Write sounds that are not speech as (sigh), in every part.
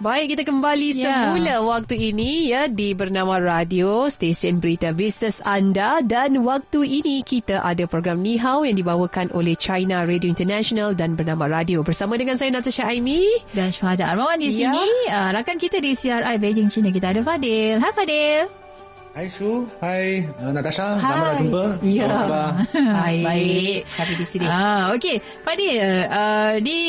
Baik, kita kembali Ya. semula waktu ini ya di bernama Radio Stesen Berita Bisnes anda dan waktu ini kita ada program Ni Hao yang dibawakan oleh China Radio International dan bernama Radio bersama dengan saya Natasha Aimi. Dan Syuhada Armawan di Ya. sini. Uh, rakan kita di CRI Beijing, China. Kita ada Fadil. Hai Fadil. Hai Shu, hai uh, Natasha, Hai. lama nak jumpa. Ya. Apa khabar? (laughs) Baik. Baik, kami di sini. Ah, okey. Fadil, uh, di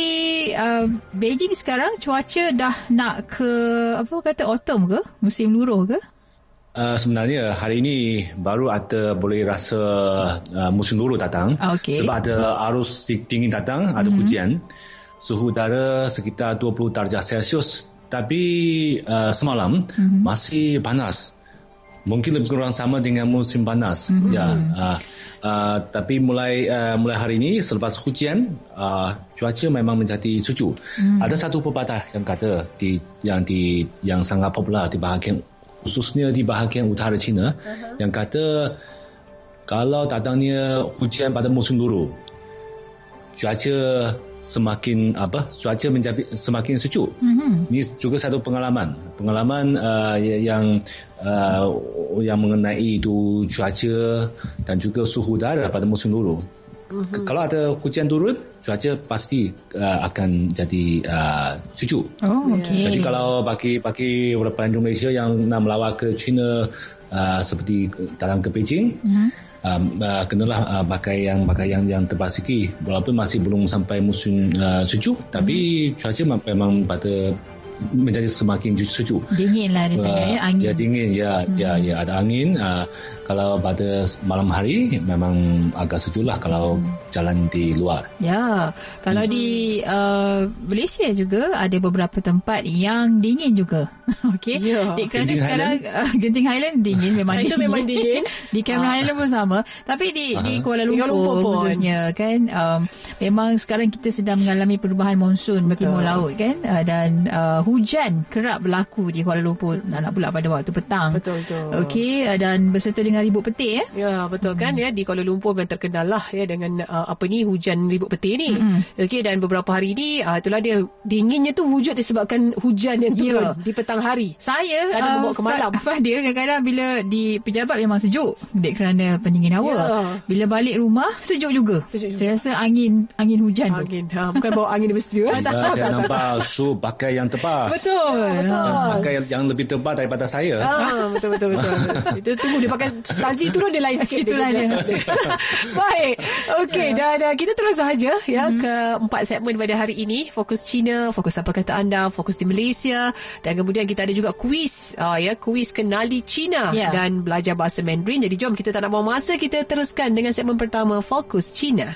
uh, Beijing sekarang cuaca dah nak ke apa kata autumn ke? Musim luruh ke? Uh, sebenarnya hari ini baru ada boleh rasa uh, musim luruh datang. Ah, okey. Sebab ada arus di- dingin datang, ada mm-hmm. hujan. Suhu udara sekitar 20 darjah Celsius. Tapi uh, semalam mm-hmm. masih panas. Mungkin lebih kurang sama dengan musim panas. Mm-hmm. Ya. Uh, uh, tapi mulai uh, mulai hari ini selepas hujan uh, cuaca memang menjadi sejuk. Mm-hmm. Ada satu pepatah yang kata di yang di yang sangat popular di bahagian khususnya di bahagian utara China uh-huh. yang kata kalau datangnya hujan pada musim luruh cuaca semakin apa cuaca menjadi semakin sejuk. Mm-hmm. Ini juga satu pengalaman pengalaman uh, yang uh, yang mengenai itu cuaca dan juga suhu udara pada musim luruh. Mm-hmm. Kalau ada hujan turun, cuaca pasti uh, akan jadi uh, sejuk. Oh, okey. Jadi kalau bagi bagi orang Malaysia yang nak melawat ke China uh, seperti datang ke Beijing, mm-hmm. Um, uh, kenalah uh, pakai yang pakai yang yang tebal sikit. Walaupun masih belum sampai musim uh, sejuk, tapi cuaca mem- memang pada menjadi semakin sejuk. Dingin lah di sana ya, angin. Ya dingin, ya, hmm. ya, ya ada angin. Uh, kalau pada malam hari memang agak sejuk lah kalau hmm. jalan di luar. Ya, kalau Hmm. di uh, Malaysia juga ada beberapa tempat yang dingin juga. (laughs) Okey. Ya. Di kerana Genting sekarang uh, Genting Highland dingin memang (laughs) Itu memang dingin. (laughs) di Cameron Highland pun sama. Tapi di di Kuala Lumpur, Kuala Lumpur pun. khususnya kan um, memang sekarang kita sedang mengalami perubahan monsun bertimur laut kan uh, dan uh, hujan kerap berlaku di Kuala Lumpur nak pula pada waktu petang. Betul, betul. Okey uh, dan berserta dengan ribut petir ya. Ya betul kan ya di Kuala Lumpur memang terkenal lah ya dengan uh, apa ni hujan ribut petir ni. Mm-hmm. Okey dan beberapa hari ni uh, itulah dia dinginnya tu wujud disebabkan hujan yang turun Ya. di petang hari. Saya Kadang membawa ke malam. Fa- Fadil kadang-kadang bila di pejabat memang sejuk dek kerana pendingin hawa. Ya. Bila balik rumah sejuk juga. Sejuk juga. Saya rasa angin angin hujan tu. Angin. Ha, bukan bawa angin dari studio. eh. Ya, saya nampak Shu pakai yang tebal. Betul. Ha. Pakai yang, yang lebih tebal daripada saya. Ah, betul betul betul. (laughs) Itu tunggu dia pakai salji turun dia lain sikit. Itulah dia. (laughs) Baik. Okey dan uh, kita terus saja ya Mhm. ke empat segmen pada hari ini. Fokus China, fokus apa kata anda, fokus di Malaysia dan kemudian kita ada juga kuis uh, ya kuis kenali China Ya. dan belajar bahasa Mandarin. Jadi jom kita tak nak buang masa kita teruskan dengan segmen pertama Fokus China.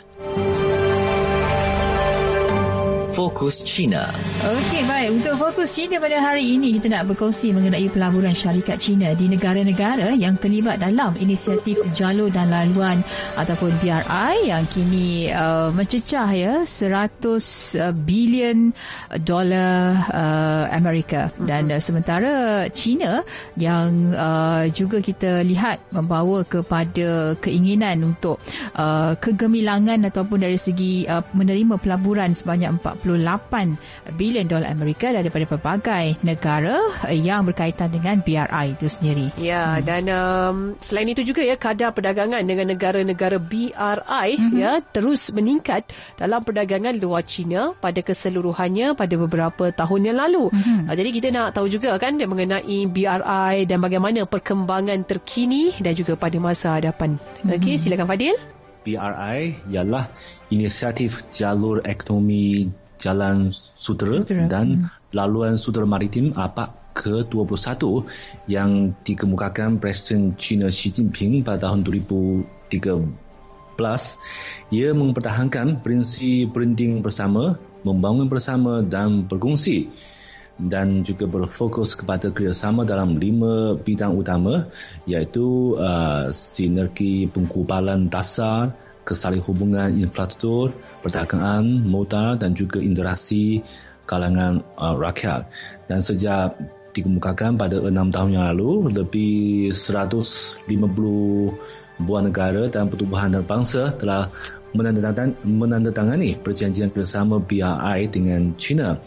Fokus China. Okey, baik. Untuk fokus China pada hari ini, kita nak berkongsi mengenai pelaburan syarikat China di negara-negara yang terlibat dalam inisiatif jalur dan laluan ataupun BRI yang kini uh, mencecah ya 100 uh, bilion dolar uh, Amerika. Dan uh, sementara China yang uh, juga kita lihat membawa kepada keinginan untuk uh, kegemilangan ataupun dari segi uh, menerima pelaburan sebanyak 48 bilion dolar Amerika daripada pelbagai negara yang berkaitan dengan BRI itu sendiri. Ya, hmm. dan um, selain itu juga ya kadar perdagangan dengan negara-negara BRI hmm. ya terus meningkat dalam perdagangan luar China pada keseluruhannya pada beberapa tahun yang lalu. Hmm. Uh, jadi kita nak tahu juga kan mengenai BRI dan bagaimana perkembangan terkini dan juga pada masa hadapan. Hmm. Okey, silakan Fadil. BRI ialah inisiatif jalur ekonomi jalan sutera, Sutera. dan laluan sutera maritim APEC ke-21 yang dikemukakan Presiden China Xi Jinping pada tahun 2013. Ia mempertahankan prinsip berunding bersama, membangun bersama dan berkongsi dan juga berfokus kepada kerjasama dalam lima bidang utama iaitu uh, sinergi pengkubalan dasar, kesalihubungan infrastruktur, perdagangan, modal dan juga interaksi kalangan uh, rakyat. Dan sejak dikemukakan pada enam tahun yang lalu lebih 150 buah negara dan pertubuhan antarabangsa telah menandatangani perjanjian kerjasama BRI dengan China.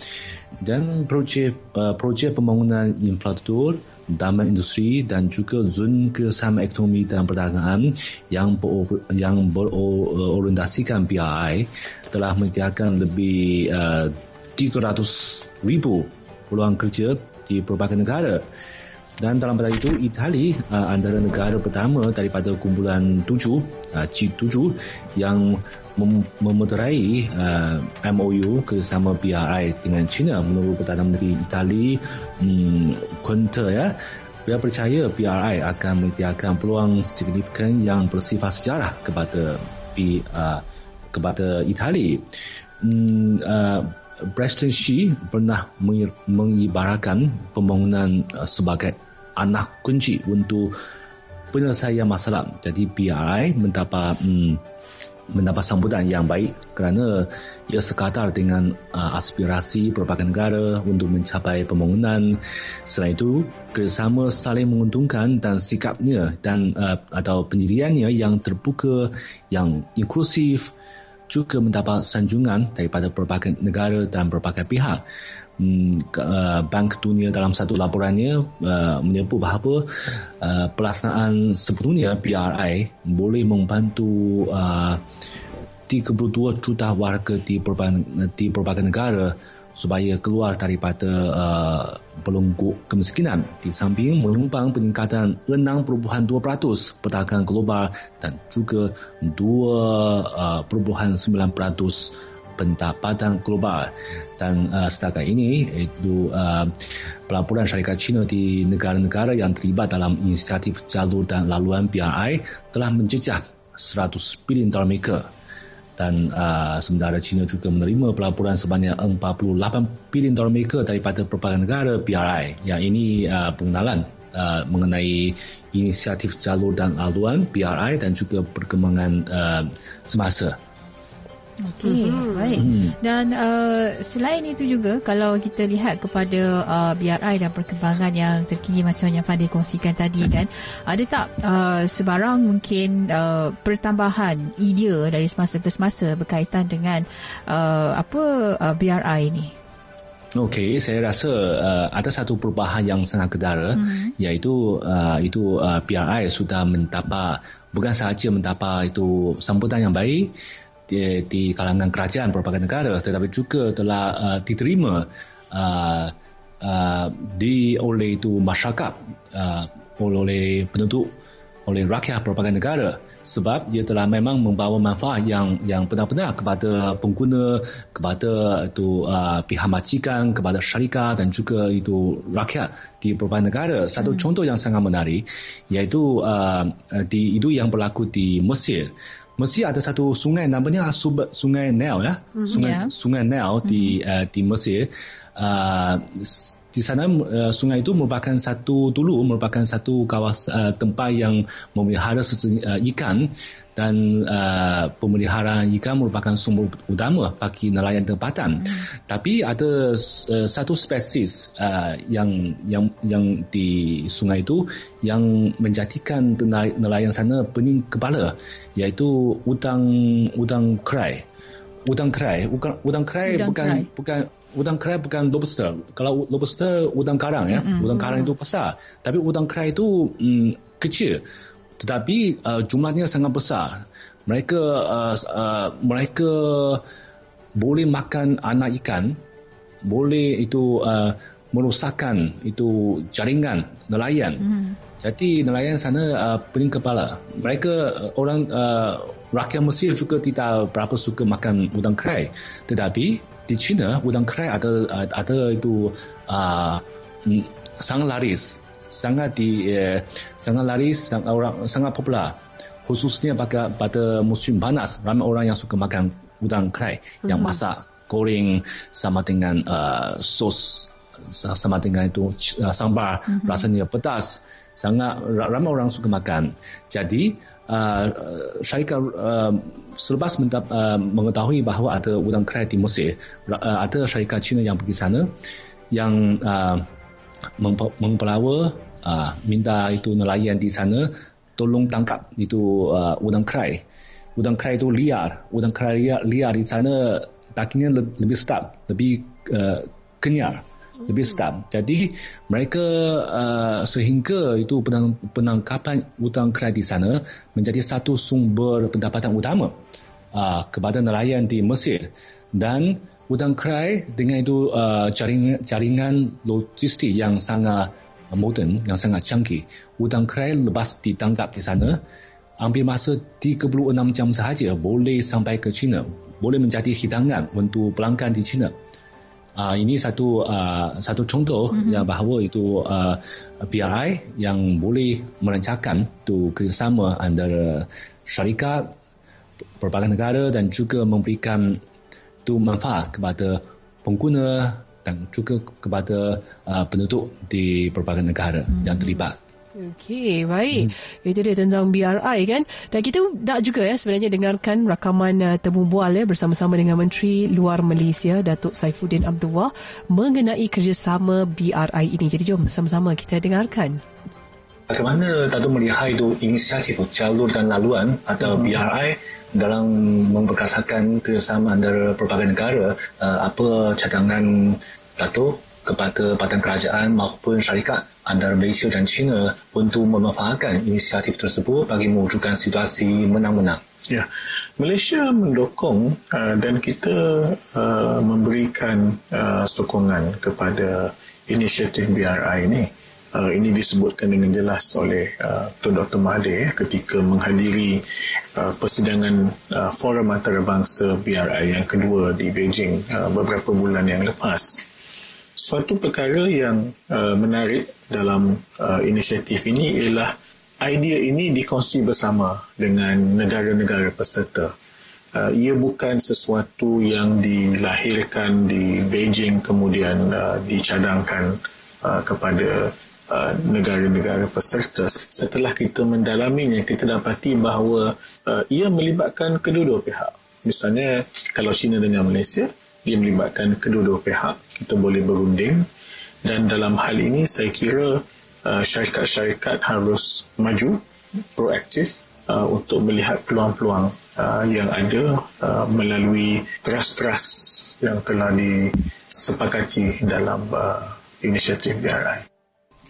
Dan projek uh, projek pembangunan infrastruktur dalam industri dan juga zon kerjasama ekonomi dan perdagangan yang ber, yang berorientasikan BRI telah menyediakan lebih uh, 300 ribu peluang kerja di berbagai negara. Dan dalam pada itu, Itali uh, antara negara pertama daripada kumpulan tujuh, uh, G7 yang mem- memeterai uh, MOU kerjasama BRI dengan China menurut Perdana Menteri Itali um, Conte ya. Dia percaya BRI akan menyediakan peluang signifikan yang bersifat sejarah kepada uh, kepada Itali. Um, uh, Preston Xi pernah mengibaratkan pembangunan uh, sebagai anak kunci untuk penyelesaian masalah. Jadi BRI mendapat um, mendapat sambutan yang baik kerana ia sekadar dengan uh, aspirasi berbagai negara untuk mencapai pembangunan. Selain itu, kerjasama saling menguntungkan dan sikapnya dan uh, atau pendiriannya yang terbuka, yang inklusif, juga mendapat sanjungan daripada berbagai negara dan berbagai pihak. Hmm, uh, Bank Dunia dalam satu laporannya uh, menyebut bahawa uh, pelaksanaan sepenuhnya BRI boleh membantu 32 juta warga di berbagai, di berbagai negara supaya keluar daripada belenggu kemiskinan. Di samping menumpang peningkatan 6.2% perdagangan global dan juga 2.9% uh, pendapatan global dan uh, setakat ini itu uh, pelaburan syarikat China di negara-negara yang terlibat dalam inisiatif jalur dan laluan BRI telah menjejak 100 bilion dolar Amerika dan uh, sementara China juga menerima pelaburan sebanyak 48 bilion dolar Amerika daripada berbagai negara BRI. Yang ini uh, pengenalan uh, mengenai inisiatif jalur dan aluan BRI dan juga perkembangan uh, semasa. Okey, mm-hmm. baik. Mm. Dan uh, selain itu juga kalau kita lihat kepada uh, BRI dan perkembangan yang terkini macam yang Fadil kongsikan tadi kan, ada tak uh, sebarang mungkin uh, pertambahan idea dari semasa ke semasa berkaitan dengan uh, apa uh, BRI ini? Okey, saya rasa uh, ada satu perubahan yang sangat kedara mm-hmm. iaitu uh, itu uh, BRI sudah mendapat bukan sahaja mendapat itu sambutan yang baik di, di kalangan kerajaan berbagai negara tetapi juga telah uh, diterima uh, uh, di oleh itu masyarakat uh, oleh penduduk oleh rakyat berbagai negara. Sebab ia telah memang membawa manfaat yang yang benar-benar kepada pengguna kepada itu uh, pihak majikan kepada syarikat dan juga itu rakyat di berbagai negara. Satu hmm. contoh yang sangat menarik iaitu uh, di itu yang berlaku di Mesir Mesir ada satu sungai namanya Sub, Sungai Nile ya. Mm-hmm, sungai yeah. Sungai Nile mm-hmm. di uh, di Mesir. Uh, di sana uh, sungai itu merupakan satu dulu merupakan satu kawasan uh, tempat yang memelihara uh, ikan dan uh, pemeliharaan ikan merupakan sumber utama bagi nelayan tempatan. Hmm. Tapi ada uh, satu spesies uh, yang yang yang di sungai itu yang menjadikan nelayan sana pening kepala iaitu udang udang krai. Udang krai, udang, udang krai udang bukan bukan udang krai bukan lobster. Kalau lobster udang karang ya, mm-hmm. udang karang itu besar. Tapi udang krai itu mm, kecil tetapi uh, jumlahnya sangat besar. Mereka uh, uh, mereka boleh makan anak ikan, boleh itu uh, merosakkan itu jaringan nelayan. Mm. Jadi nelayan sana uh, pening kepala. Mereka uh, orang uh, rakyat Mesir juga tidak berapa suka makan udang krai. Tetapi di China udang krai ada ada itu uh, sangat laris. Sangat di eh, sangat laris sangat orang sangat popular. Khususnya pada pada musim panas ramai orang yang suka makan udang krai mm-hmm. yang masak goreng sama dengan uh, sos sama dengan itu uh, sambar mm-hmm. rasanya pedas sangat ramai orang suka makan jadi uh, syarikat uh, selepas mendap, uh, mengetahui bahawa ada udang kerai di Mesir, uh, ada syarikat Cina yang pergi sana yang uh, mempelawa uh, minta itu nelayan di sana tolong tangkap itu uh, udang kerai. Udang kerai itu liar. Udang kerai liar, liar di sana dagingnya lebih sedap, lebih uh, kenyal lebih sedap. Jadi mereka uh, sehingga itu penang, penangkapan udang kerai di sana menjadi satu sumber pendapatan utama uh, kepada nelayan di Mesir dan udang kerai dengan itu uh, jaringan, jaringan logistik yang sangat moden, yang sangat canggih. Udang kerai lepas ditangkap di sana ambil masa 36 jam sahaja boleh sampai ke China. Boleh menjadi hidangan untuk pelanggan di China. Uh, ini satu uh, satu contoh mm-hmm. yang bahawa itu uh, BRI yang boleh melancarkan tu kerjasama antara syarikat berbagai negara dan juga memberikan tu manfaat kepada pengguna dan juga kepada uh, penduduk di berbagai negara mm-hmm. yang terlibat. Okey, baik. Hmm. Itu dia tentang BRI kan. Dan kita nak juga ya sebenarnya dengarkan rakaman uh, temu bual ya bersama-sama dengan Menteri Luar Malaysia Datuk Saifuddin Abdullah mengenai kerjasama BRI ini. Jadi jom sama-sama kita dengarkan. Bagaimana Datuk melihat itu inisiatif jalur dan laluan atau hmm. BRI dalam memperkasakan kerjasama antara pelbagai negara uh, apa cadangan Datuk kepada badan kerajaan maupun syarikat antara Malaysia dan China untuk memanfaatkan inisiatif tersebut bagi mewujudkan situasi menang-menang. Ya, Malaysia mendukung uh, dan kita uh, memberikan uh, sokongan kepada inisiatif BRI ini. Uh, ini disebutkan dengan jelas oleh uh, Tun Dr. Mahathir ketika menghadiri uh, persidangan uh, Forum Antarabangsa BRI yang kedua di Beijing uh, beberapa bulan yang lepas suatu perkara yang uh, menarik dalam uh, inisiatif ini ialah idea ini dikongsi bersama dengan negara-negara peserta. Uh, ia bukan sesuatu yang dilahirkan di Beijing kemudian uh, dicadangkan uh, kepada uh, negara-negara peserta. Setelah kita mendalaminya, kita dapati bahawa uh, ia melibatkan kedua-dua pihak. Misalnya, kalau China dengan Malaysia, ia melibatkan kedua-dua pihak kita boleh berunding dan dalam hal ini saya kira uh, syarikat-syarikat harus maju proaktif uh, untuk melihat peluang-peluang uh, yang ada uh, melalui trust-trust yang telah disepakati dalam uh, inisiatif BRI.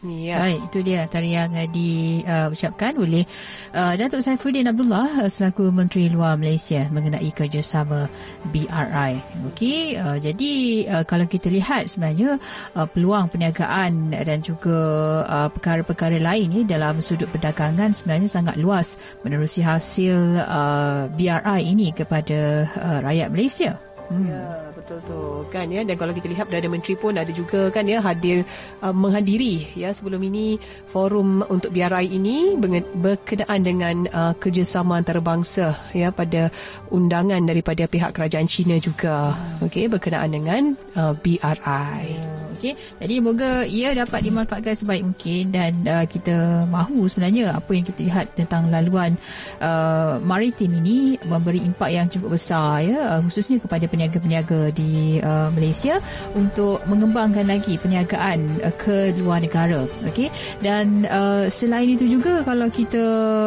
Ya. Baik, itu dia antara yang uh, diucapkan uh, oleh uh, Datuk Saifuddin Abdullah uh, selaku Menteri Luar Malaysia mengenai kerjasama BRI. Okey, uh, jadi uh, kalau kita lihat sebenarnya uh, peluang perniagaan dan juga uh, perkara-perkara lain ni dalam sudut perdagangan sebenarnya sangat luas menerusi hasil uh, BRI ini kepada uh, rakyat Malaysia. Hmm. Ya betul tu kan ya. Dan kalau kita lihat Perdana Menteri pun ada juga kan ya hadir uh, menghadiri ya sebelum ini forum untuk BRI ini berkenaan dengan uh, kerjasama antarabangsa ya pada undangan daripada pihak kerajaan China juga. Okey berkenaan dengan uh, BRI hmm. Okey jadi moga ia dapat dimanfaatkan sebaik mungkin dan uh, kita mahu sebenarnya apa yang kita lihat tentang laluan uh, maritim ini memberi impak yang cukup besar ya uh, khususnya kepada peniaga-peniaga di uh, Malaysia untuk mengembangkan lagi perniagaan uh, ke luar negara okey? Dan uh, selain itu juga kalau kita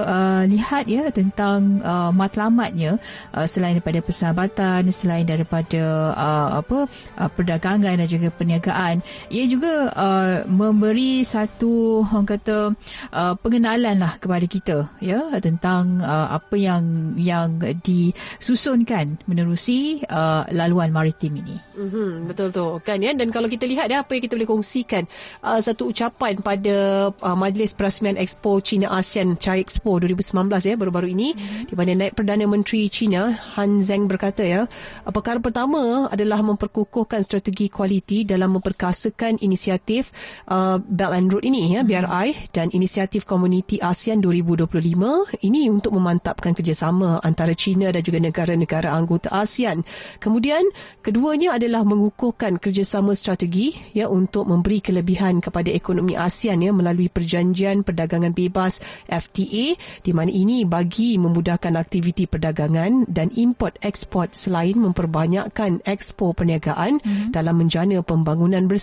uh, lihat ya tentang uh, matlamatnya uh, selain daripada persahabatan selain daripada uh, apa uh, perdagangan dan juga perniagaan ia juga uh, memberi satu orang kata uh, pengenalan lah kepada kita ya tentang uh, apa yang yang disusunkan menerusi uh, laluan maritim tim ini. Mm-hmm, betul tu kan ya dan kalau kita lihat ya apa yang kita boleh kongsikan uh, satu ucapan pada uh, Majlis Perasmian Expo China ASEAN Chai Expo 2019 ya baru-baru ini mm-hmm. di mana naik Perdana Menteri China Han Zheng berkata ya uh, perkara pertama adalah memperkukuhkan strategi kualiti dalam memperkasa merasakan inisiatif uh, Belt and Road ini ya BRI dan inisiatif Komuniti ASEAN 2025 ini untuk memantapkan kerjasama antara China dan juga negara-negara anggota ASEAN. Kemudian keduanya adalah mengukuhkan kerjasama strategi ya untuk memberi kelebihan kepada ekonomi ASEAN ya melalui perjanjian perdagangan bebas FTA di mana ini bagi memudahkan aktiviti perdagangan dan import ekspor selain memperbanyakkan ekspor perniagaan mm-hmm. dalam menjana pembangunan bersama.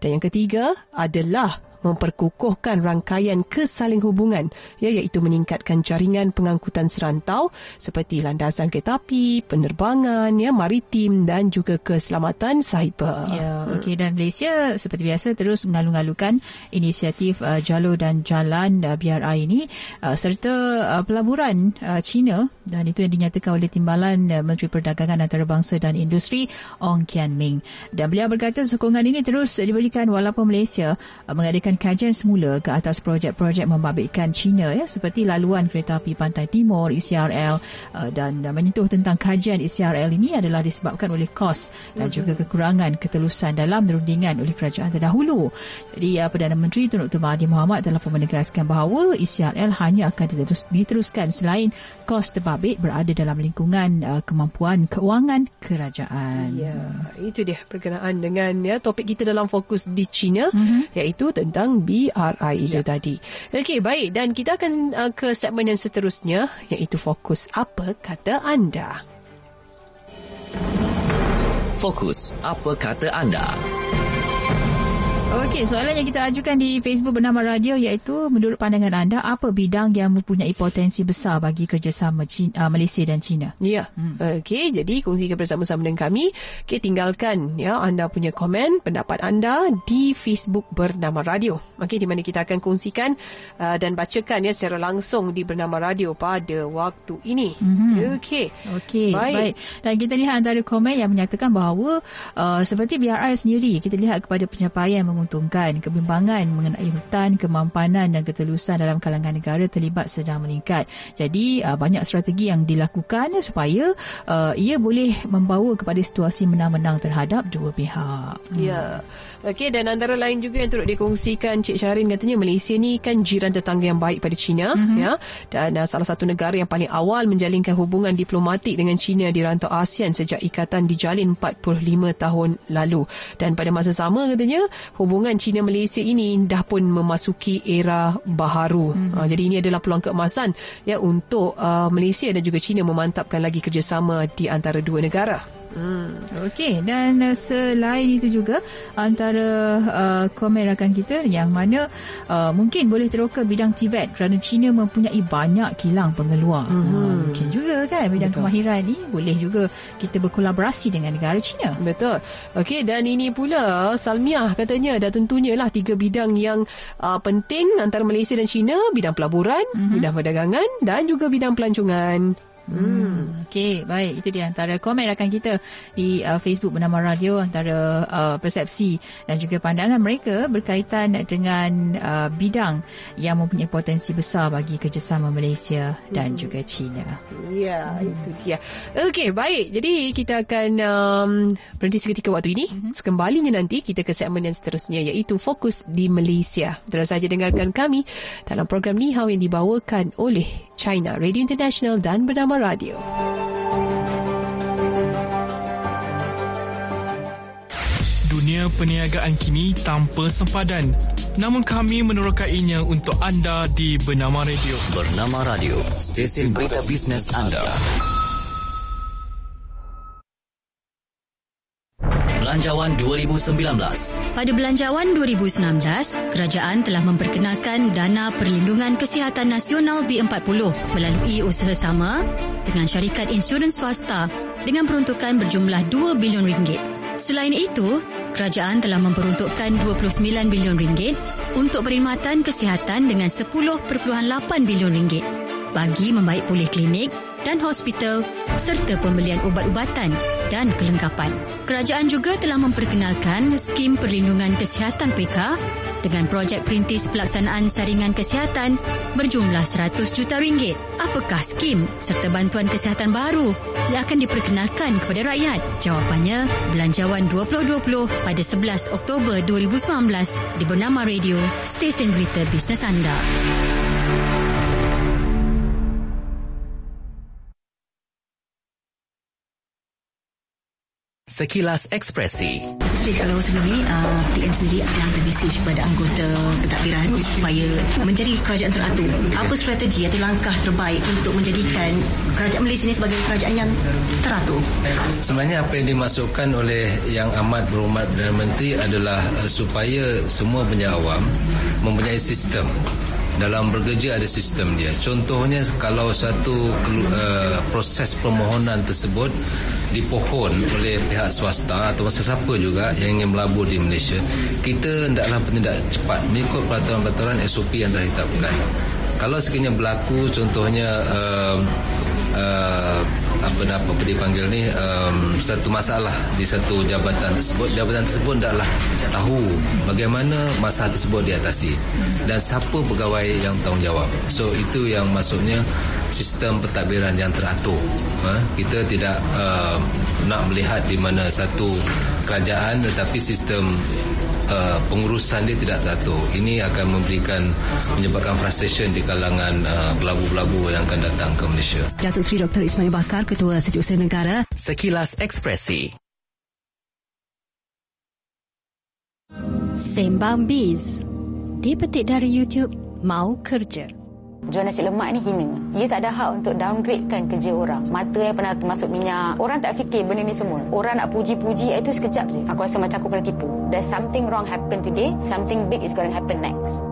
Dan yang ketiga adalah memperkukuhkan rangkaian kesaling hubungan iaitu meningkatkan jaringan pengangkutan serantau seperti landasan kereta api, penerbangan, ya, maritim dan juga keselamatan cyber. Ya, okey dan Malaysia seperti biasa terus mengalu-alukan inisiatif uh, jalur dan jalan uh, BRI ini uh, serta uh, pelaburan uh, China dan itu yang dinyatakan oleh Timbalan uh, Menteri Perdagangan Antarabangsa dan Industri Ong Kian Ming. Dan beliau berkata sokongan ini terus diberikan walaupun Malaysia uh, mengadakan melakukan kajian semula ke atas projek-projek membabitkan China ya seperti laluan kereta api Pantai Timur ECRL uh, dan uh, menyentuh tentang kajian ECRL ini adalah disebabkan oleh kos dan juga kekurangan ketelusan dalam rundingan oleh kerajaan terdahulu. Jadi uh, Perdana Menteri Tun Dr. Mahathir Mohamad telah pun menegaskan bahawa ECRL hanya akan diterus, diteruskan selain kos terbabit berada dalam lingkungan uh, kemampuan keuangan kerajaan. Ya, itu dia perkenaan dengan ya topik kita dalam fokus di China mm-hmm. iaitu tentang tentang BRI itu ya. tadi. Okey, baik. Dan kita akan uh, ke segmen yang seterusnya iaitu fokus apa kata anda. Fokus apa kata anda. Okey, soalan yang kita ajukan di Facebook bernama Radio iaitu menurut pandangan anda apa bidang yang mempunyai potensi besar bagi kerjasama China, uh, Malaysia dan China? Ya. Hmm. Okey, jadi kongsikan bersama-sama dengan kami. Okey, tinggalkan ya anda punya komen, pendapat anda di Facebook bernama Radio. Okey, di mana kita akan kongsikan uh, dan bacakan ya secara langsung di bernama Radio pada waktu ini. Mm-hmm. Okey. Okey, baik. baik. Dan kita lihat antara komen yang menyatakan bahawa uh, seperti BRI sendiri, kita lihat kepada pencapaian menguntungkan. Kebimbangan mengenai hutan, kemampanan dan ketelusan dalam kalangan negara terlibat sedang meningkat. Jadi uh, banyak strategi yang dilakukan supaya uh, ia boleh membawa kepada situasi menang-menang terhadap dua pihak. Ya. Okey dan antara lain juga yang turut dikongsikan Cik Syarin katanya Malaysia ni kan jiran tetangga yang baik pada China mm-hmm. ya dan uh, salah satu negara yang paling awal menjalinkan hubungan diplomatik dengan China di rantau ASEAN sejak ikatan dijalin 45 tahun lalu dan pada masa sama katanya hubungan China Malaysia ini dah pun memasuki era baharu. Mm-hmm. Uh, jadi ini adalah peluang keemasan ya untuk uh, Malaysia dan juga China memantapkan lagi kerjasama di antara dua negara. Hmm. Okey dan uh, selain itu juga antara uh, komen rakan kita yang mana uh, mungkin boleh teroka bidang Tibet kerana China mempunyai banyak kilang pengeluar. Hmm. Uh, mungkin juga kan bidang Betul. kemahiran ni boleh juga kita berkolaborasi dengan negara China. Betul. Okey dan ini pula Salmiah katanya dah tentunya lah tiga bidang yang uh, penting antara Malaysia dan China, bidang pelaburan, hmm. bidang perdagangan dan juga bidang pelancongan. Hmm. Okey, baik. Itu dia antara komen rakan kita di uh, Facebook bernama Radio antara uh, persepsi dan juga pandangan mereka berkaitan dengan uh, bidang yang mempunyai potensi besar bagi kerjasama Malaysia dan hmm. juga China. Ya, hmm. itu dia. Okey, baik. Jadi kita akan um, berhenti seketika waktu ini. Hmm. Sekembalinya nanti kita ke segmen yang seterusnya iaitu Fokus di Malaysia. Terus saja dengarkan kami dalam program Ni Hao yang dibawakan oleh China Radio International dan Bernama Radio. Dunia perniagaan kini tanpa sempadan. Namun kami menerokainya untuk anda di Bernama Radio. Bernama Radio, stesen berita bisnes anda. Belanjawan 2019. Pada Belanjawan 2019, kerajaan telah memperkenalkan Dana Perlindungan Kesihatan Nasional B40 melalui usaha sama dengan syarikat insurans swasta dengan peruntukan berjumlah 2 bilion ringgit. Selain itu, kerajaan telah memperuntukkan 29 bilion ringgit untuk perkhidmatan kesihatan dengan 10.8 bilion ringgit bagi membaik pulih klinik dan hospital serta pembelian ubat-ubatan dan kelengkapan. Kerajaan juga telah memperkenalkan skim perlindungan kesihatan PK dengan projek perintis pelaksanaan saringan kesihatan berjumlah 100 juta ringgit. Apakah skim serta bantuan kesihatan baru yang akan diperkenalkan kepada rakyat? Jawapannya, Belanjawan 2020 pada 11 Oktober 2019 di Bernama Radio, stesen berita bisnes anda. Sekilas Ekspresi Jadi kalau sebelum ni uh, TM sendiri telah hantar mesej kepada anggota pentadbiran supaya menjadi kerajaan teratur. Apa strategi atau langkah terbaik untuk menjadikan kerajaan Malaysia ini sebagai kerajaan yang teratur? Sebenarnya apa yang dimasukkan oleh Yang Amat Berhormat Perdana Menteri adalah uh, supaya semua penjawam mempunyai sistem dalam bekerja ada sistem dia. Contohnya kalau satu uh, proses permohonan tersebut dipohon oleh pihak swasta atau sesiapa juga yang ingin melabur di Malaysia, kita hendaklah bertindak cepat mengikut peraturan-peraturan SOP yang telah ditetapkan. Kalau sekiranya berlaku contohnya uh, uh, apa nak apa dipanggil ni um, satu masalah di satu jabatan tersebut. Jabatan tersebut hendaklah tahu bagaimana masalah tersebut diatasi dan siapa pegawai yang tanggungjawab. So itu yang maksudnya sistem pentadbiran yang teratur. Ha? kita tidak uh, nak melihat di mana satu kerajaan tetapi sistem uh, pengurusan dia tidak teratur. Ini akan memberikan menyebabkan frustration di kalangan uh, pelabu-pelabu yang akan datang ke Malaysia. Datuk Seri Dr. Ismail Bakar, Ketua Setiausaha Negara. Sekilas Ekspresi Sembang Biz Dipetik dari YouTube Mau Kerja Jual nasi lemak ni hina. Ia tak ada hak untuk downgradekan kerja orang. Mata yang pernah termasuk minyak. Orang tak fikir benda ni semua. Orang nak puji-puji itu sekejap je. Aku rasa macam aku kena tipu. There's something wrong happen today. Something big is going to happen next.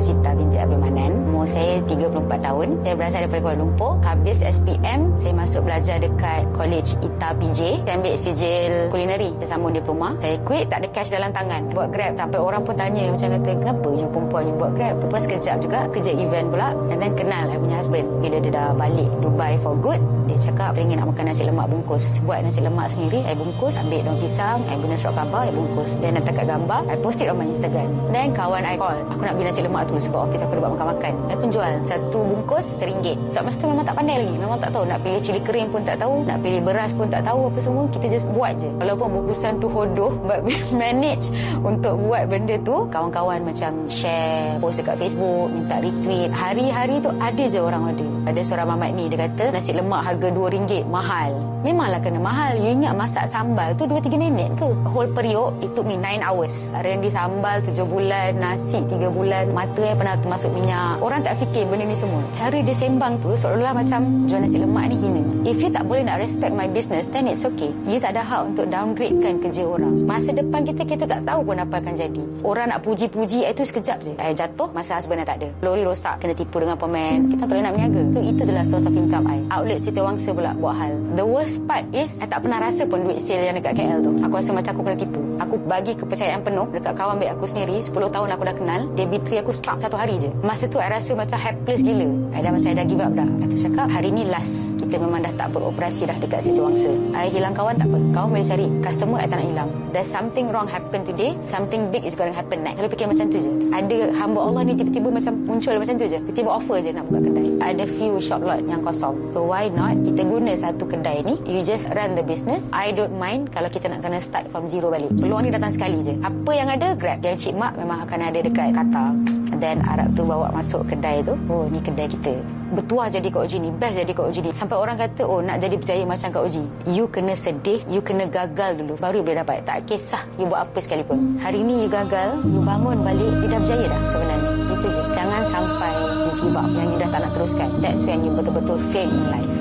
Rosita binti Abdul Manan. Umur saya 34 tahun. Saya berasal daripada Kuala Lumpur. Habis SPM, saya masuk belajar dekat College ITA PJ. Saya ambil sijil kulineri. Saya sambung diploma. Saya quit, tak ada cash dalam tangan. Buat Grab. Sampai orang pun tanya macam kata, kenapa you perempuan you buat Grab? Lepas sekejap juga, kerja event pula. And then kenal I punya husband. Bila dia dah balik Dubai for good, dia cakap, teringin nak makan nasi lemak bungkus. Buat nasi lemak sendiri, I bungkus. Ambil daun pisang, I guna surat khabar, I bungkus. Dan letak kat gambar, I post it on my Instagram. Then kawan I call, aku nak beli nasi lemak tu sebab office aku ada buat makan-makan. I pun jual. Satu bungkus RM1. Sebab masa tu memang tak pandai lagi. Memang tak tahu. Nak pilih cili kering pun tak tahu. Nak pilih beras pun tak tahu apa semua. Kita just buat je. Walaupun bungkusan tu hodoh. (laughs) But we manage untuk buat benda tu. Kawan-kawan macam share, post dekat Facebook, minta retweet. Hari-hari tu ada je orang order. Ada seorang mamat ni, dia kata nasi lemak harga RM2 mahal. Memanglah kena mahal. You ingat masak sambal tu 2-3 minit ke? Whole periuk, it took me 9 hours. Rendi sambal 7 bulan, nasi 3 bulan, mata yang pernah termasuk minyak. Orang tak fikir benda ni semua. Cara dia sembang tu seolah-olah macam jual nasi lemak ni hina. If you tak boleh nak respect my business, then it's okay. You tak ada hak untuk downgradekan kerja orang. Masa depan kita, kita tak tahu pun apa akan jadi. Orang nak puji-puji, itu sekejap je. I jatuh, masa husband tak ada. Lori rosak, kena tipu dengan pemain. Kita tak boleh nak berniaga. So, itu adalah source of income I. Outlet Siti Wangsa pula buat hal. The worst part is, I tak pernah rasa pun duit sale yang dekat KL tu. Aku rasa macam aku kena tipu. Aku bagi kepercayaan penuh dekat kawan baik aku sendiri. 10 tahun aku dah kenal. Debit aku stop satu hari je. Masa tu, I rasa macam helpless gila. I dah macam I dah give up dah. Aku cakap, hari ni last. Kita memang dah tak beroperasi dah dekat Siti Wangsa. I hilang kawan tak apa. Kawan boleh cari. Customer, I tak nak hilang. There's something wrong happen today. Something big is going to happen next. Selalu fikir macam tu je. Ada hamba Allah ni tiba-tiba macam muncul macam tu je. Tiba-tiba offer je nak buka kedai. Ada few shop lot yang kosong. So why not kita guna satu kedai ni. You just run the business. I don't mind kalau kita nak kena start from zero balik. Peluang ni datang sekali je. Apa yang ada, grab. Yang Cik Mak memang akan ada dekat Qatar. Dan Arab tu bawa masuk kedai tu. Oh, ni kedai kita. Bertuah jadi Kak Oji ni. Best jadi Kak Oji ni. Sampai orang kata, oh nak jadi berjaya macam Kak Oji. You kena sedih. You kena gagal dulu. Baru boleh dapat. Tak kisah you buat apa sekalipun. Hari ni you gagal. You bangun balik. You dah berjaya dah sebenarnya. Itu je. Jangan sampai you give up. Yang you dah tak nak teruskan. That's when you betul-betul fail in life.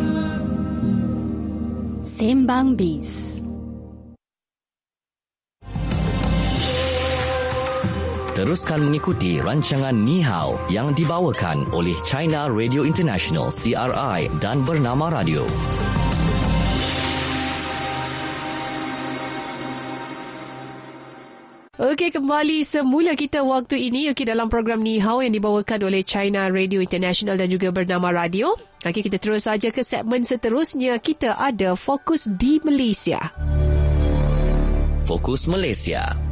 Sembang Biz Teruskan mengikuti rancangan Ni Hao yang dibawakan oleh China Radio International CRI dan Bernama Radio. Okey, kembali semula kita waktu ini okey dalam program Ni Hao yang dibawakan oleh China Radio International dan juga bernama Radio. Okey, kita terus saja ke segmen seterusnya. Kita ada Fokus di Malaysia. Fokus Malaysia.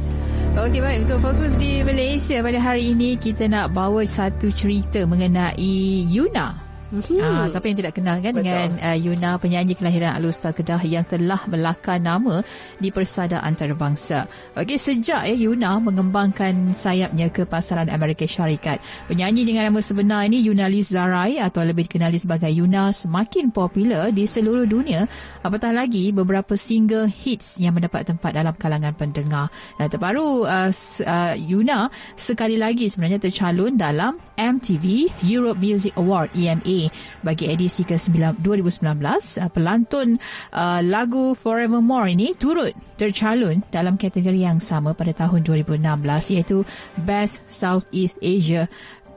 Okey baik. Untuk fokus di Malaysia pada hari ini kita nak bawa satu cerita mengenai Yuna Mm-hmm. Uh, siapa yang tidak kenal kan Betul. dengan uh, Yuna penyanyi kelahiran Alustar Kedah yang telah melakar nama di persada antarabangsa. Okey sejak ya Yuna mengembangkan sayapnya ke pasaran Amerika Syarikat. Penyanyi dengan nama sebenar ini Yuna Liz Zarai atau lebih dikenali sebagai Yuna semakin popular di seluruh dunia. Apatah lagi beberapa single hits yang mendapat tempat dalam kalangan pendengar. Dan terbaru uh, uh, Yuna sekali lagi sebenarnya tercalon dalam MTV Europe Music Award EMA bagi edisi ke-2019 uh, pelantun uh, lagu Forevermore ini turut tercalon dalam kategori yang sama pada tahun 2016 iaitu Best Southeast Asia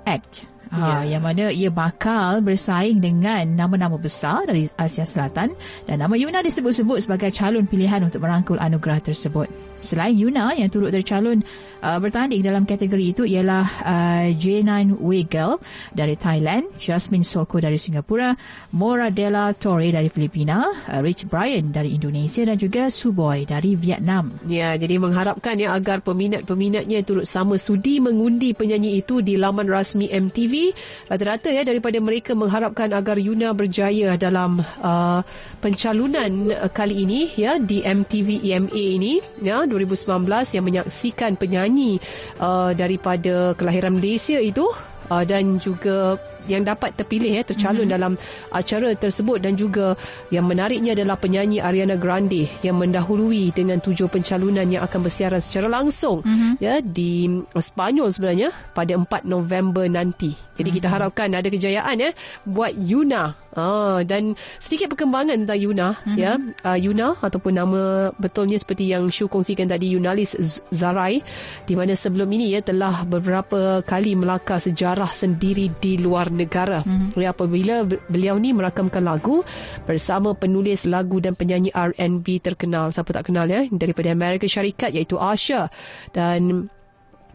Act Ha, yeah. yang mana ia bakal bersaing dengan nama-nama besar dari Asia Selatan dan nama Yuna disebut-sebut sebagai calon pilihan untuk merangkul anugerah tersebut. Selain Yuna yang turut tercalon uh, bertanding dalam kategori itu ialah uh, J9 Weigel dari Thailand, Jasmine Soko dari Singapura, Mora Della Torre dari Filipina, uh, Rich Brian dari Indonesia dan juga Suboy dari Vietnam. Ya, jadi mengharapkan ya agar peminat-peminatnya turut sama sudi mengundi penyanyi itu di laman rasmi MTV. Rata-rata ya daripada mereka mengharapkan agar Yuna berjaya dalam uh, pencalonan uh, kali ini ya di MTV EMA ini ya 2019 yang menyaksikan penyanyi uh, daripada kelahiran Malaysia itu uh, dan juga yang dapat terpilih ya tercalon mm-hmm. dalam acara tersebut dan juga yang menariknya adalah penyanyi Ariana Grande yang mendahului dengan tujuh pencalonan yang akan bersiaran secara langsung mm-hmm. ya di Spanyol sebenarnya pada 4 November nanti. Jadi mm-hmm. kita mhm. harapkan ada kejayaan ya buat Yuna Ah, dan sedikit perkembangan tentang Yuna mm-hmm. ya. Uh, Yuna ataupun nama betulnya seperti yang Shu kongsikan tadi Yunalis Zarai di mana sebelum ini ya telah beberapa kali melakar sejarah sendiri di luar negara. Mm-hmm. Ya apabila beliau ni merakamkan lagu bersama penulis lagu dan penyanyi R&B terkenal. Siapa tak kenal ya? Daripada Amerika Syarikat iaitu Asha dan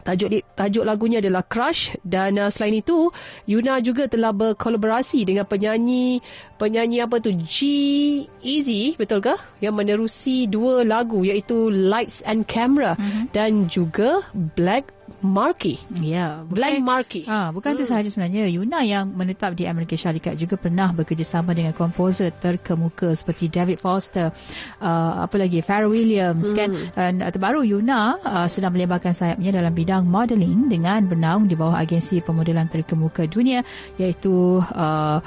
Tajuk tajuk lagunya adalah Crush. Dan uh, selain itu Yuna juga telah berkolaborasi dengan penyanyi penyanyi apa tu? G Easy betul ke? Yang menerusi dua lagu iaitu Lights and Camera. Mm-hmm. dan juga Black Markey. Ya, bukan, Blank Markey. Ah, bukan hmm. tu sahaja sebenarnya. Yuna yang menetap di Amerika Syarikat juga pernah bekerjasama dengan komposer terkemuka seperti David Foster, uh, apa lagi Pharrell Williams kan? hmm. kan. Dan uh, terbaru Yuna uh, sedang melebarkan sayapnya dalam bidang modeling dengan bernaung di bawah agensi pemodelan terkemuka dunia iaitu uh,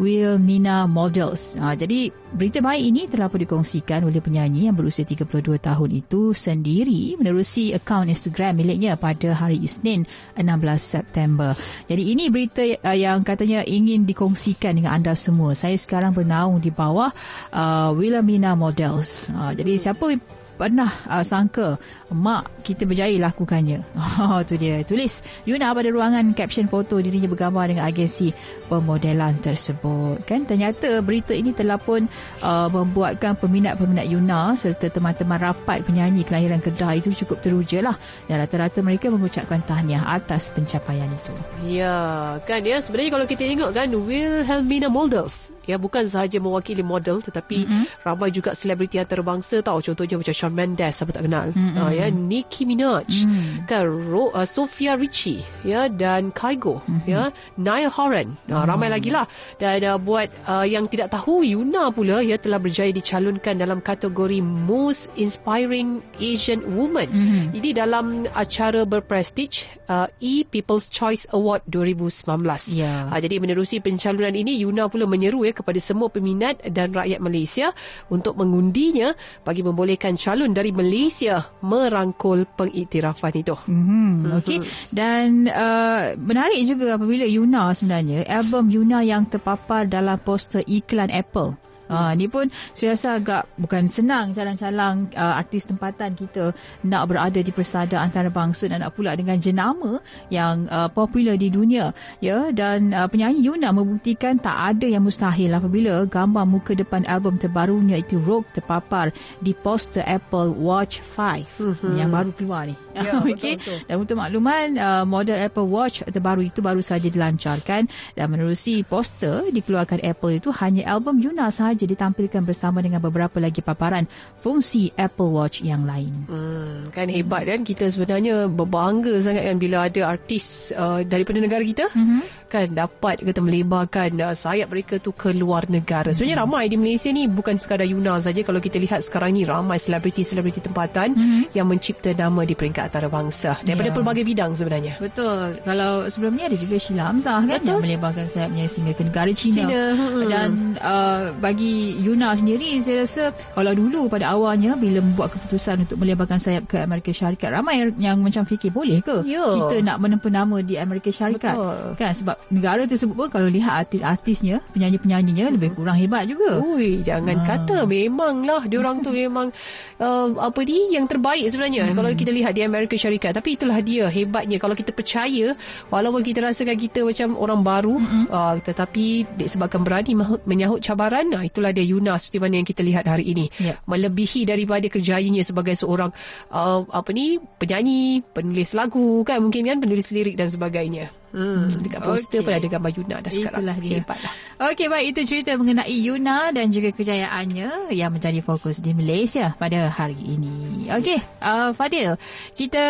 Wilmina Models. Ha, jadi berita baik ini telah pun dikongsikan oleh penyanyi yang berusia 32 tahun itu sendiri menerusi akaun Instagram miliknya pada hari Isnin 16 September. Jadi ini berita uh, yang katanya ingin dikongsikan dengan anda semua. Saya sekarang bernaung di bawah uh, Wilmina Models. Ha, jadi siapa pernah uh, sangka mak kita berjaya lakukannya. (laughs) Oh tu dia. Tulis Yuna pada ruangan caption foto dirinya bergambar dengan agensi pemodelan tersebut. Kan ternyata berita ini telah pun uh, membuatkan peminat-peminat Yuna serta teman-teman rapat penyanyi kelahiran Kedah itu cukup teruja lah. Dan rata-rata mereka mengucapkan tahniah atas pencapaian itu. Ya, kan ya sebenarnya kalau kita tengok kan Wilhelmina Models ya bukan sahaja mewakili model tetapi mm-hmm. ramai juga selebriti antarabangsa tahu contohnya macam Shawn Mendes siapa tak kenal mm-hmm. uh, ya Nicki Minaj mm-hmm. kan Ro, uh, Sophia Richie ya dan Kygo mm-hmm. ya Niall Horan uh, ramai lagi lah dan uh, buat uh, yang tidak tahu Yuna pula ya telah berjaya dicalonkan dalam kategori Most Inspiring Asian Woman mm-hmm. ini dalam acara berprestij uh, E People's Choice Award 2019 yeah. uh, jadi menerusi pencalonan ini Yuna pula menyeru ya kepada semua peminat dan rakyat Malaysia untuk mengundinya bagi membolehkan calon dari Malaysia merangkul pengiktirafan itu. Mm-hmm. Okey. Dan uh, menarik juga apabila Yuna sebenarnya album Yuna yang terpapar dalam poster iklan Apple Ha, ni pun saya rasa agak bukan senang calang-calang uh, artis tempatan kita nak berada di persada antarabangsa dan nak pula dengan jenama yang uh, popular di dunia. ya Dan uh, penyanyi Yuna membuktikan tak ada yang mustahil apabila gambar muka depan album terbarunya itu Rogue terpapar di poster Apple Watch 5 mm-hmm. yang baru keluar ni. Ya, (laughs) Okey. betul-betul. Dan untuk makluman, uh, model Apple Watch terbaru itu baru saja dilancarkan dan menerusi poster dikeluarkan Apple itu hanya album Yuna sahaja ditampilkan bersama dengan beberapa lagi paparan fungsi Apple Watch yang lain. Hmm, kan hebat kan kita sebenarnya berbangga sangat kan bila ada artis uh, daripada negara kita mm-hmm. Kan dapat kata melebarkan uh, sayap mereka tu ke luar negara. Sebenarnya ramai di Malaysia ni bukan sekadar Yuna saja kalau kita lihat sekarang ni ramai selebriti-selebriti tempatan mm-hmm. yang mencipta nama di peringkat antarabangsa daripada Ya. pelbagai bidang sebenarnya. Betul. Kalau sebelum ni ada juga Sheila Hamzah kan Betul. yang melebarkan sayapnya sehingga ke negara China. China, hmm. Dan uh, bagi Yuna sendiri saya rasa kalau dulu pada awalnya bila membuat keputusan untuk melebarkan sayap ke Amerika Syarikat ramai yang macam fikir boleh ke Ya. kita nak menempa nama di Amerika Syarikat. Betul. Kan sebab negara tersebut pun kalau lihat artis-artisnya, penyanyi-penyanyinya lebih kurang hebat juga. Ui, jangan Ah. kata memanglah dia orang tu memang (laughs) uh, apa ni yang terbaik sebenarnya hmm. kalau kita lihat di Amerika Syarikat. Tapi itulah dia hebatnya kalau kita percaya walaupun kita rasakan kita macam orang baru hmm. uh, tetapi disebabkan berani menyahut cabaran, nah itulah dia Yuna seperti mana yang kita lihat hari ini. Ya. Melebihi daripada kerjayanya sebagai seorang uh, apa ni penyanyi, penulis lagu kan mungkin kan penulis lirik dan sebagainya. Hmm, dekat poster Okey. pun ada gambar Yuna dah sekarang. Itulah dia. Hebatlah. Okey, baik. Itu cerita mengenai Yuna dan juga kejayaannya yang menjadi fokus di Malaysia pada hari ini. Okey, uh, Fadil, kita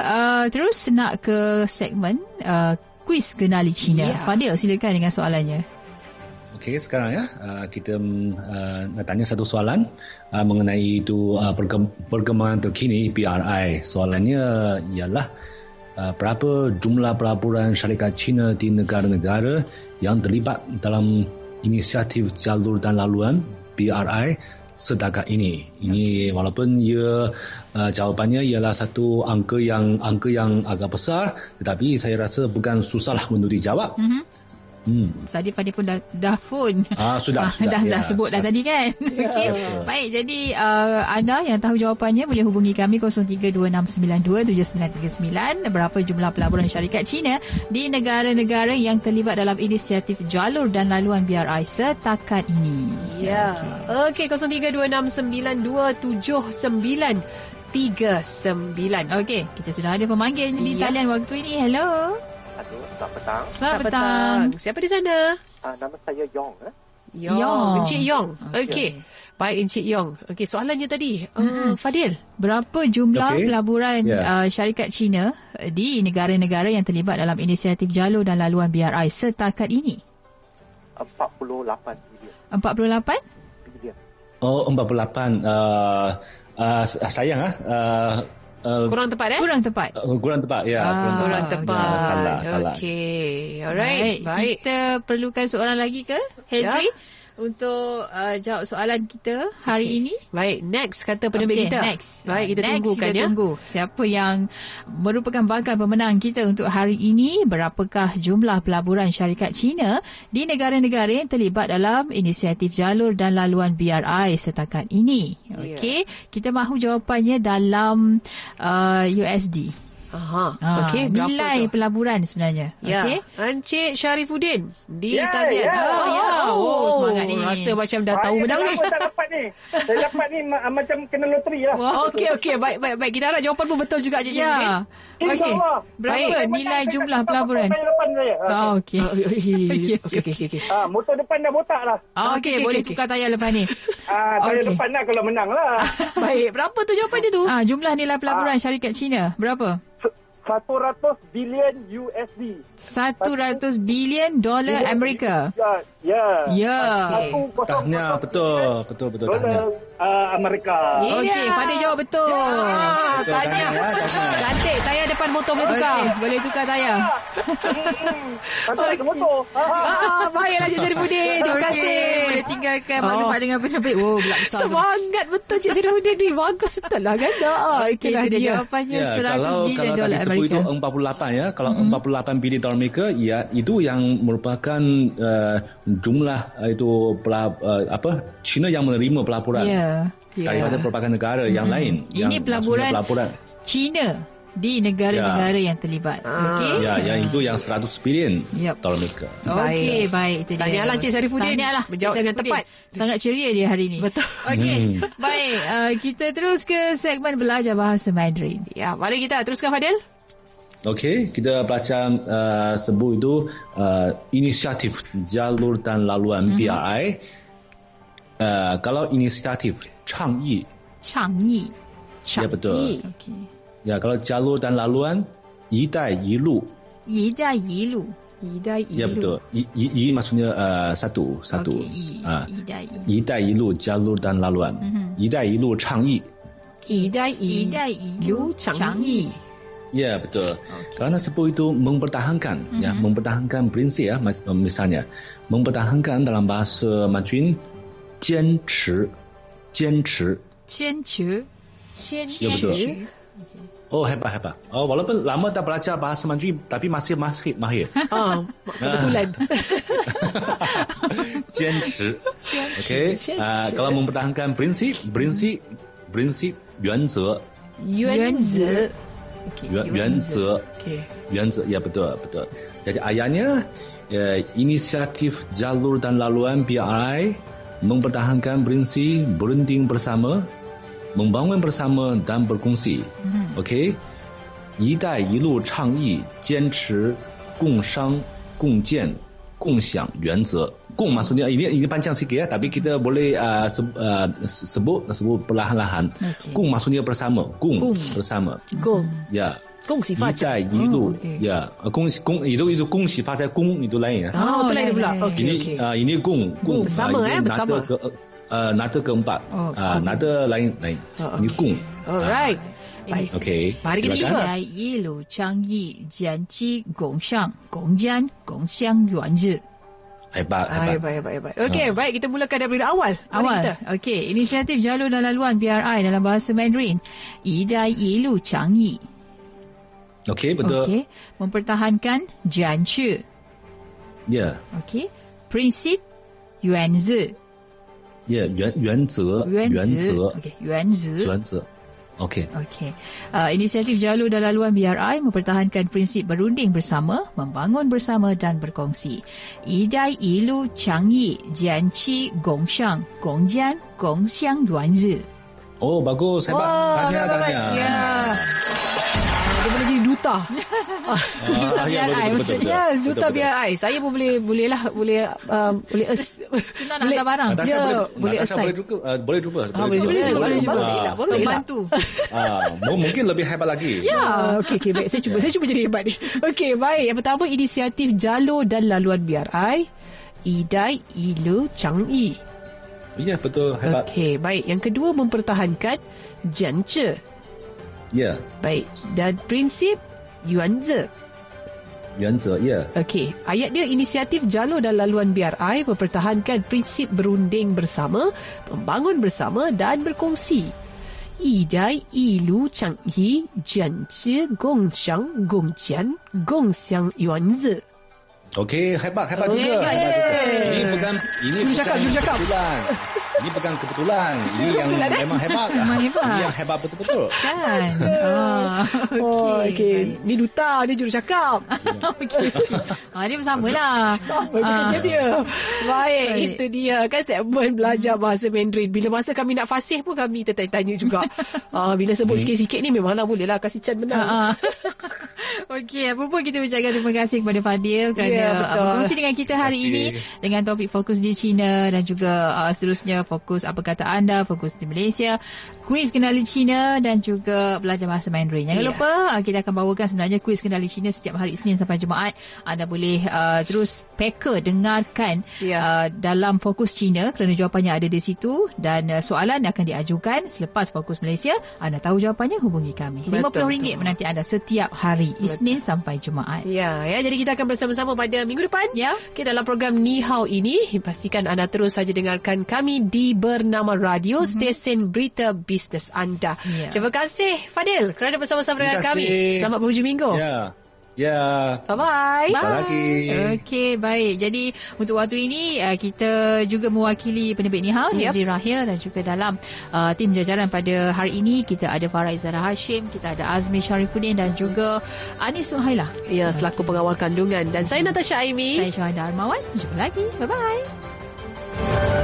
uh, terus nak ke segmen uh, kuis kenali Cina. Ya. Fadil, silakan dengan soalannya. Okey, sekarang ya uh, kita uh, nak tanya satu soalan uh, mengenai itu uh, perkembangan terkini PRI. Soalannya ialah uh, berapa jumlah pelaburan syarikat Cina di negara-negara yang terlibat dalam inisiatif jalur dan laluan PRI setakat ini. Ini walaupun ia uh, jawapannya ialah satu angka yang angka yang agak besar tetapi saya rasa bukan susahlah untuk dijawab. Mm-hmm. Hmm. Tadi Fadil pun dah, dah phone. Ah, sudah, sudah, dah, ya, dah sebut dah sudah. tadi kan. (laughs) Okey. Baik, jadi uh, anda yang tahu jawapannya boleh hubungi kami 0326927939 berapa jumlah pelaburan syarikat Cina di negara-negara yang terlibat dalam inisiatif jalur dan laluan BRI setakat ini. Ya. Okey, 0326927939. Okey, kita sudah ada pemanggil di Ya. talian waktu ini. Hello. Selamat petang. Selamat petang. Siapa di sana? Uh, nama saya Yong. Eh? Yong. Yong. Encik Yong. Okey. Okey. Baik Encik Yong. Okey, soalannya tadi. Uh, Fadil. Berapa jumlah Okey. pelaburan Ya. uh, syarikat Cina uh, di negara-negara yang terlibat dalam inisiatif jalur dan laluan BRI setakat ini? 48 bilion. 48? bilion. Oh, 48. Uh, uh, sayang ah. Uh, uh, Kurang tepat eh? Kurang tepat. uh, kurang tepat ya. Ah, kurang tepat. Kurang tepat. Ya, salah, salah. Okey. Alright. Baik. Baik. Kita perlukan seorang lagi ke? Hezri? Untuk uh, jawab soalan kita hari ini. Baik, next kata penerbit Okey, kita. Next. Baik, kita next tunggukan kita ya. tunggu siapa yang merupakan bakal pemenang kita untuk hari ini. Berapakah jumlah pelaburan syarikat Cina di negara-negara yang terlibat dalam inisiatif jalur dan laluan BRI setakat ini. Ya. Okey, kita mahu jawapannya dalam uh, USD. Aha. Ah, Okey, berapa nilai tu? pelaburan sebenarnya. Ya. Okey. Encik Syarifuddin di Ya, ya. Oh, ya. Oh, semangat ni. Rasa macam dah tahu menang ni. Saya dapat ni. Saya dapat ni ma- macam kena loteri lah. Okey, okey. Baik, baik, baik. Kita harap jawapan pun betul juga, Encik Syarifuddin. Okey. Berapa Baik. nilai jumlah pelaburan? Motor depan saya. Oh, (laughs) okey. Okey, okey, okey, okey. Ah, motor depan dah botak lah. Ah, Okey, okey, boleh okey. tukar tayar lepas ni. (laughs) Ah, saya Okey. depan lah kalau menang lah. (laughs) Baik, berapa tu jawapan dia tu? Ah, jumlah nilai pelaburan syarikat Cina berapa? 100 bilion USD. 100 bilion dolar Amerika. Ya, ya. Ya. Satu kosong Tahnya kosong betul, betul betul tahnya. Uh, Amerika. Ya. Okey, Fadil jawab betul. Ah, Betul, tanya. ya, tahnya. Cantik, tayar depan motor boleh tukar. Okey, boleh tukar tayar. Nanti ada motor. Ah, Ah, baiklah Cik Syarifuddin. (laughs) Terima Okey, kasih. Boleh tinggalkan Oh. maklumat dengan penerbit. Oh, gelap besar. tu. Semangat betul Cik Syarifuddin ni. Bagus betul lah kan? Ah, Okey, itu dia jawapannya Ya, 100 kalau bilion kalau dolar tadi sebut Amerika. itu 48 ya, kalau mm-hmm. 48 bilion dolar Amerika ya itu yang merupakan uh, jumlah uh, itu pelab, uh, apa China yang menerima pelaburan Ya. daripada pelbagai negara yang lain. Ini yang pelaburan- pelaburan Cina di negara-negara yang terlibat. Okey. Ya, yang itu yang 100 bilion Yep. dolar Amerika. Okey, baik. Itu dia. Tahniahlah Encik Sarifuddin. Tahniahlah. Menjawab Encik dengan tepat. Sangat ceria dia hari ini. Betul. (laughs) Okey. Hmm. Baik, uh, kita terus ke segmen belajar bahasa Mandarin. Ya, mari kita teruskan Fadil. Okey, kita baca uh, sebut itu uh, inisiatif jalur dan laluan Mhm. BRI. 呃，格老 initiative 倡议，倡议，倡议，OK，呀，格老加罗丹拉乱，一带一路，一带一路，一带一路，也不得，一一一嘛，说呢，呃，萨杜，萨杜，啊，一带一，一带一路加罗丹拉乱，一带一路倡议，一带一，一带一路倡议。Ya yeah, betul. Okay. Karena sebab itu mempertahankan, mm -hmm. ya mempertahankan prinsip ya, misalnya mempertahankan dalam bahasa Mandarin 坚持，坚持。坚持。坚 Ya betul. 持。 Oh hebat hebat. Oh walaupun lama tak belajar bahasa Mandarin tapi masih masih mahir. Ah, kebetulan. 坚持。坚持 Okey. 坚持 Ah, kalau mempertahankan prinsip, prinsip, prinsip 原则，原则。原原则。 Okey. 原则ya betul betul. Jadi ayatnya eh, inisiatif jalur dan laluan BRI mempertahankan prinsip berunding bersama, membangun bersama dan berkongsi. Okey. 一带一路倡议坚持共商、共建、共享原则。共maksudnya ini ini panjang sikit ya, tapi kita boleh uh, se, uh, sebut sebut perlahan-lahan. Okey. 共 maksudnya bersama, 共 共 bersama. 共 Ya. 恭喜发一带财。一路 Oh, okey. ya kong kong itu itu kong si pasal kong itu lain ya. Ah, betul lain pula. Okey, ini okey. ah, ini kong kong Bersama, ah, eh, ini bersama. Nada ke uh, nada keempat. Oh, Ah, kong. nada lain lain. Oh, Ini kong. Alright. Baik. Okey. Mari kita 一 cuba. 带一路倡议坚持共享、共建、共享原则。 Hebat, Ah, hebat. hebat, hebat, hebat. Okey, baik. Kita mulakan daripada awal. Mari Awal. kita. Okey, inisiatif jalur dan laluan BRI dalam bahasa Mandarin. 一带一路倡议。 Okey, betul. Okey, mempertahankan Jianchu. Ya. Yeah. Okey, prinsip Yuanzi. Ya, yeah, Yuanzi. Yuanzi. Okey, Yuanzi. Yuanzi. Okey. Okey. Uh, inisiatif jalur dan laluan BRI mempertahankan prinsip berunding bersama, membangun bersama dan berkongsi. Idai ilu changyi jianqi gongshang, gongjian gongxiang yuanzi. Oh, bagus. Hebat. Oh, tahniah. Ya. Yeah boleh jadi duta. Duta Ah, ya, BRI maksudnya. duta betul. BRI. Saya pun boleh boleh lah boleh um, boleh as, Senang nak hantar barang. Ya, boleh, boleh assign. boleh juga, uh, boleh juga. Ah, boleh juga. Boleh juga. Ah, mu- mungkin lebih hebat lagi. Ya, okey okey baik. Saya cuba saya cuba jadi hebat ni. Okey, baik. Yang pertama inisiatif jalur dan laluan BRI. Idai Ilu Changyi. Ya, betul, hebat. Okey, baik. Yang kedua mempertahankan jance. Ya, Baik. Dan prinsip Yuanze. Yuanze, ya. Yeah. Okey, ayat dia inisiatif jalur dan laluan BRI mempertahankan prinsip berunding bersama, membangun bersama dan berkongsi. Yi dai yi lu chang yi jian zhe gong gong jian gong xiang yuanze. Okey, hebat, hebat Okey, juga. yeay. Hebat juga. Ini bukan ini Juru bukan cakap, juru cakap. kebetulan. Ini bukan kebetulan. Ini yang eh? memang hebat. Memang hebat. Ini yang hebat betul-betul. Kan? (laughs) ah, (laughs) Oh, okey. okey. Ni duta, ni juru cakap. (laughs) Okey. Ah, ni bersama lah. Sama je kerja dia. Baik, Baik. itu dia. Kan segmen belajar bahasa Mandarin. Bila masa kami nak fasih pun kami tertanya-tanya juga. Ah, bila sebut sikit-sikit ni memanglah boleh lah kasih Chan menang. Ah, ah. Okey, apa pun kita ucapkan terima kasih kepada Fadil kerana Ya, yeah, betul. berkongsi dengan kita hari ini dengan topik fokus di China dan juga uh, seterusnya fokus apa kata anda, fokus di Malaysia, kuis kenali China dan juga belajar bahasa Mandarin. Jangan Ya. lupa uh, kita akan bawakan sebenarnya kuis kenali China setiap hari Isnin sampai Jumaat. Anda boleh uh, terus peka dengarkan Ya. uh, dalam fokus China kerana jawapannya ada di situ dan uh, soalan akan diajukan selepas fokus Malaysia. Anda tahu jawapannya hubungi kami. Betul, RM50 betul. menanti anda setiap hari Isnin sampai Jumaat. Ya, ya. Jadi kita akan bersama-sama pada minggu depan. Ya. Okay, dalam program Ni Hao ini, pastikan anda terus saja dengarkan kami di Bernama Radio, mm-hmm. stesen berita bisnes anda. Ya. Terima kasih Fadil kerana bersama-sama dengan kami. Selamat berhujung minggu. Ya. Ya. Bye-bye. Jumpa lagi. Okey, baik. Jadi untuk waktu ini uh, kita juga mewakili penerbit Nihao, yep. Hizzi Rahil dan juga dalam uh, tim jajaran pada hari ini kita ada Farah Izzara Hashim, kita ada Azmi Sharifuddin dan juga Anis Suhaila. Ya, selaku pengawal kandungan. Dan saya Natasha Aimi. Saya Syahada Armawan. Jumpa lagi. Bye-bye.